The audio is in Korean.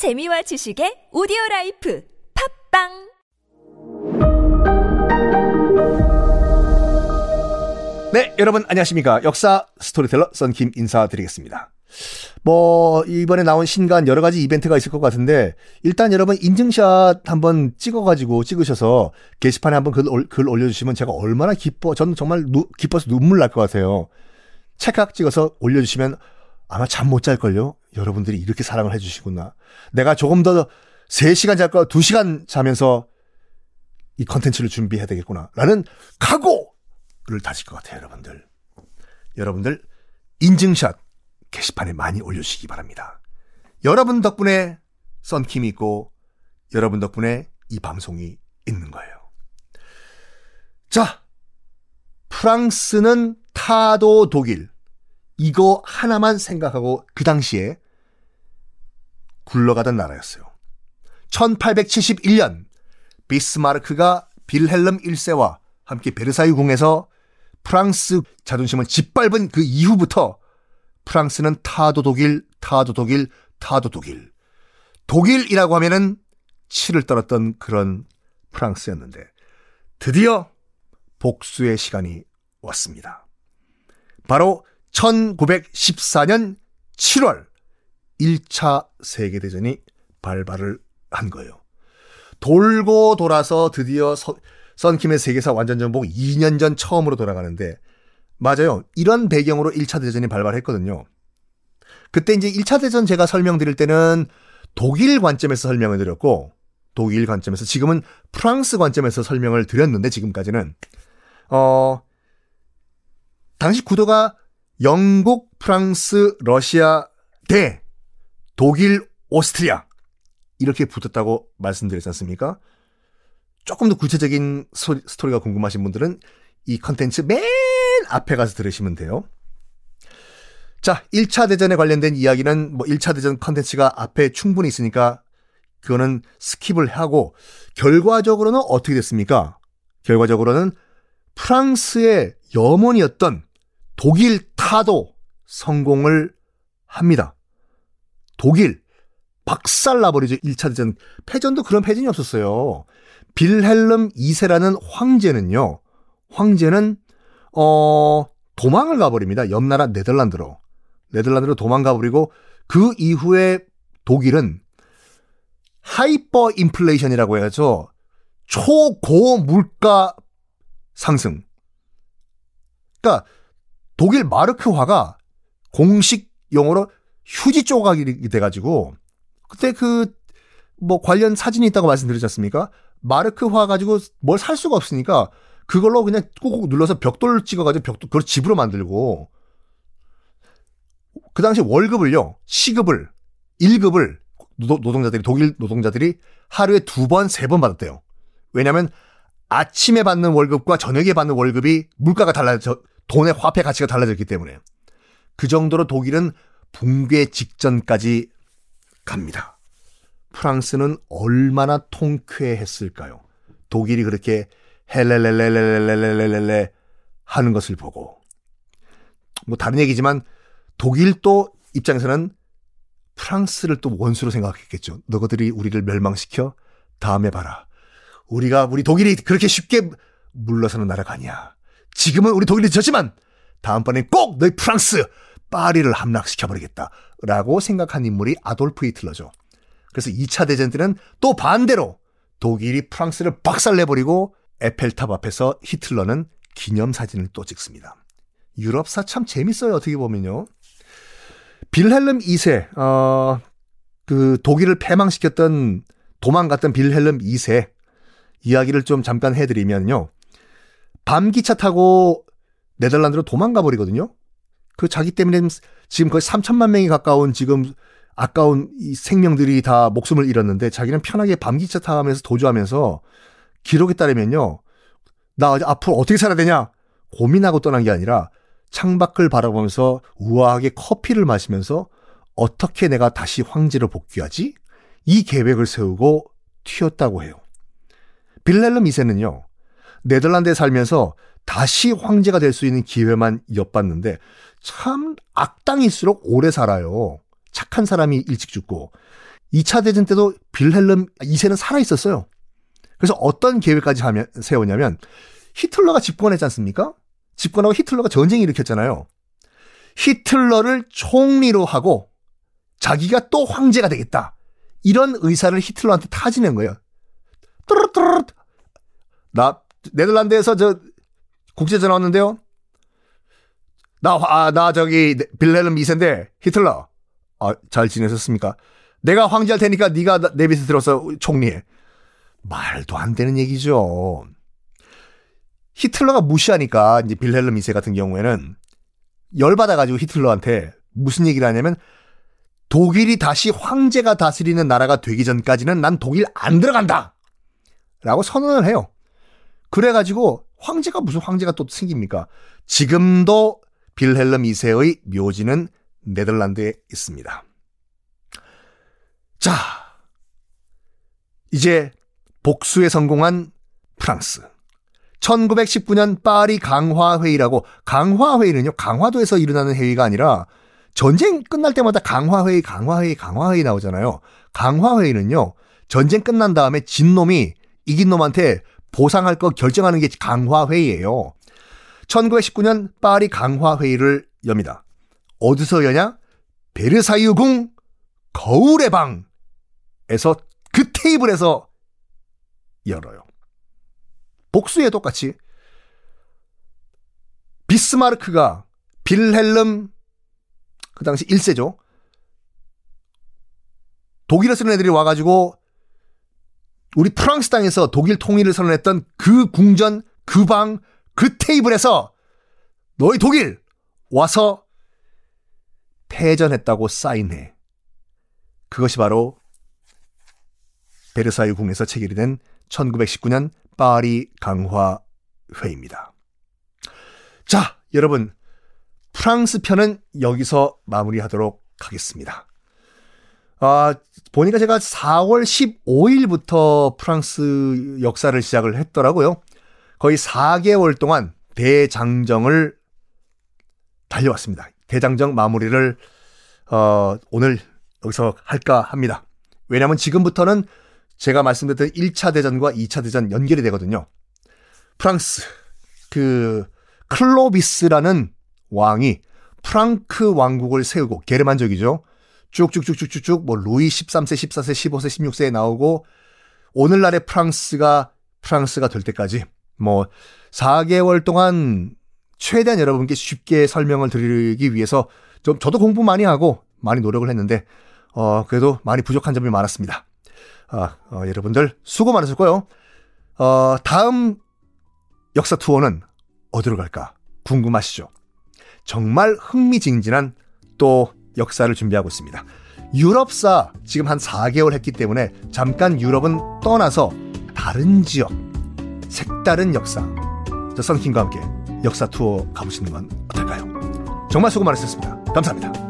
재미와 지식의 오디오 라이프 팟빵 네, 여러분 안녕하십니까. 역사 스토리텔러 썬킴 인사드리겠습니다. 뭐, 이번에 나온 신간 여러 가지 이벤트가 있을 것 같은데, 일단 여러분 인증샷 한번 찍어가지고 찍으셔서 게시판에 한번 글, 올- 글 올려주시면 제가 얼마나 기뻐, 저는 정말 누- 기뻐서 눈물 날 것 같아요. 찰칵 찍어서 올려주시면 아마 잠 못 잘걸요? 여러분들이 이렇게 사랑을 해주시구나. 내가 조금 더 3시간 잘 거, 2시간 자면서 이 컨텐츠를 준비해야 되겠구나. 라는 각오를 다질 것 같아요, 여러분들. 여러분들, 인증샷 게시판에 많이 올려주시기 바랍니다. 여러분 덕분에 썬킴이 있고, 여러분 덕분에 이 방송이 있는 거예요. 자, 프랑스는 타도 독일. 이거 하나만 생각하고 그 당시에 굴러가던 나라였어요. 1871년 비스마르크가 빌헬름 1세와 함께 베르사유 궁에서 프랑스 자존심을 짓밟은 그 이후부터 프랑스는 타도 독일, 타도 독일, 타도 독일. 독일이라고 하면은 치를 떨었던 그런 프랑스였는데 드디어 복수의 시간이 왔습니다. 바로 1914년 7월 1차 세계대전이 발발을 한 거예요. 돌고 돌아서 드디어 서- 썬킴의 세계사 완전정복 2년 전 처음으로 돌아가는데 맞아요. 이런 배경으로 1차 대전이 발발했거든요. 그때 이제 1차 대전 제가 설명드릴 때는 독일 관점에서 설명을 드렸고 독일 관점에서 지금은 프랑스 관점에서 설명을 드렸는데 지금까지는 어 당시 구도가 영국, 프랑스, 러시아 대 독일, 오스트리아 이렇게 붙었다고 말씀드렸지 않습니까? 조금 더 구체적인 소- 스토리가 궁금하신 분들은 이 컨텐츠 맨 앞에 가서 들으시면 돼요. 자, 1차 대전에 관련된 이야기는 뭐 1차 대전 컨텐츠가 앞에 충분히 있으니까 그거는 skip을 하고 결과적으로는 어떻게 됐습니까? 결과적으로는 프랑스의 염원이었던 독일 타도 성공을 합니다. 독일 박살나버리죠. 1차 대전. 패전도 그런 패전이 없었어요. 빌헬름 2세라는 황제는요. 황제는 어 도망을 가버립니다. 옆 나라 네덜란드로. 네덜란드로 도망가버리고 그 이후에 독일은 하이퍼 인플레이션이라고 해야죠. 초고 물가 상승. 그러니까 독일 마르크화가 공식 용어로 휴지 조각이 돼가지고 그때 그 뭐 관련 사진이 있다고 말씀드렸지 않습니까? 마르크화 가지고 뭘 살 수가 없으니까 그걸로 그냥 꾹꾹 눌러서 벽돌 찍어가지고 벽돌 그걸 집으로 만들고 그 당시 월급을요 시급을 1급을 노 동자들이 독일 노동자들이 하루에 두 번 세 번 받았대요. 왜냐하면 아침에 받는 월급과 저녁에 받는 월급이 물가가 달라져 돈의 화폐 가치가 달라졌기 때문에 그 정도로 독일은 붕괴 직전까지 갑니다. 프랑스는 얼마나 통쾌했을까요? 독일이 그렇게 헬렐렐렐렐렐렐렐렐 하는 것을 보고 뭐 다른 얘기지만 독일 또 입장에서는 프랑스를 또 원수로 생각했겠죠. 너희들이 우리를 멸망시켜 다음에 봐라. 우리가 우리 독일이 그렇게 쉽게 물러서는 나라가 아니야. 지금은 우리 독일이 졌지만 다음번엔 꼭 너희 프랑스 파리를 함락시켜버리겠다. 라고 생각한 인물이 아돌프 히틀러죠. 그래서 2차 대전 때는 또 반대로 독일이 프랑스를 박살내버리고 에펠탑 앞에서 히틀러는 기념사진을 또 찍습니다. 유럽사 참 재밌어요. 어떻게 보면요. 빌헬름 2세, 어, 그 독일을 패망시켰던 도망갔던 빌헬름 2세 이야기를 좀 잠깐 해드리면요. 밤기차 타고 네덜란드로 도망가 버리거든요. 그 자기 때문에 지금 거의 3천만 명이 가까운 지금 아까운 이 생명들이 다 목숨을 잃었는데 자기는 편하게 밤기차 타면서 도주하면서 기록에 따르면요. 나 앞으로 어떻게 살아야 되냐 고민하고 떠난 게 아니라 창밖을 바라보면서 우아하게 커피를 마시면서 어떻게 내가 다시 황제로 복귀하지? 이 계획을 세우고 튀었다고 해요. 빌렐름 2세는요. 네덜란드에 살면서 다시 황제가 될 수 있는 기회만 엿봤는데 참 악당일수록 오래 살아요. 착한 사람이 일찍 죽고 2차 대전 때도 빌헬름 2세는 살아 있었어요. 그래서 어떤 계획까지 하면, 세우냐면 히틀러가 집권했지 않습니까? 집권하고 히틀러가 전쟁 일으켰잖아요. 히틀러를 총리로 하고 자기가 또 황제가 되겠다. 이런 의사를 히틀러한테 타지는 거예요. 뚜루뚜루. 나 네덜란드에서 저 국제전화 왔는데요. 나, 아, 나 저기 빌헬름 2세인데 히틀러. 아, 잘 지내셨습니까? 내가 황제할 테니까 네가 내 밑에 들어서 총리해. 말도 안 되는 얘기죠. 히틀러가 무시하니까 이제 빌헬름 2세 같은 경우에는 열받아가지고 히틀러한테 무슨 얘기를 하냐면 독일이 다시 황제가 다스리는 나라가 되기 전까지는 난 독일 안 들어간다! 라고 선언을 해요. 그래가지고 황제가 무슨 황제가 또 생깁니까? 지금도 빌헬름 2세의 묘지는 네덜란드에 있습니다. 자, 이제 복수에 성공한 프랑스. 1919년 파리 강화회의라고 강화회의는요 강화도에서 일어나는 회의가 아니라 전쟁 끝날 때마다 강화회의 강화회의 강화회의 나오잖아요 강화회의는요 전쟁 끝난 다음에 진 놈이 이긴 놈한테 보상할 거 결정하는 게 강화회의예요 1919년 파리 강화 회의를 엽니다. 어디서 여냐? 베르사유 궁 거울의 방에서 그 테이블에서 열어요. 복수에 똑같이 비스마르크가 빌헬름 그 당시 1세죠. 독일에 쓰는 애들이 와가지고 우리 프랑스 땅에서 독일 통일을 선언했던 그 궁전, 그 방, 그 테이블에서 너희 독일 와서 패전했다고 사인해. 그것이 바로 베르사유 궁에서 체결이 된 1919년 파리 강화 회입니다. 자, 여러분 프랑스 편은 여기서 마무리하도록 하겠습니다. 아, 보니까 제가 4월 15일부터 프랑스 역사를 시작을 했더라고요. 거의 4개월 동안 대장정을 달려왔습니다. 대장정 마무리를 어, 오늘 여기서 할까 합니다. 왜냐하면 지금부터는 제가 말씀드렸던 1차 대전과 2차 대전 연결이 되거든요. 프랑스 그 클로비스라는 왕이 프랑크 왕국을 세우고 게르만족이죠. 쭉쭉쭉쭉쭉쭉 뭐 루이 13세, 14세, 15세, 16세에 나오고 오늘날의 프랑스가 프랑스가 될 때까지 뭐 4개월 동안 최대한 여러분께 쉽게 설명을 드리기 위해서 좀 저도 공부 많이 하고 많이 노력을 했는데 어 그래도 많이 부족한 점이 많았습니다. 아, 어, 여러분들 수고 많으셨고요. 어, 다음 역사 투어는 어디로 갈까 궁금하시죠? 정말 흥미진진한 또 역사를 준비하고 있습니다. 유럽사 지금 한 4개월 했기 때문에 잠깐 유럽은 떠나서 다른 지역, 색다른 역사. 저 썬킴과 함께 역사 투어 가보시는 건 어떨까요? 정말 수고 많으셨습니다. 감사합니다.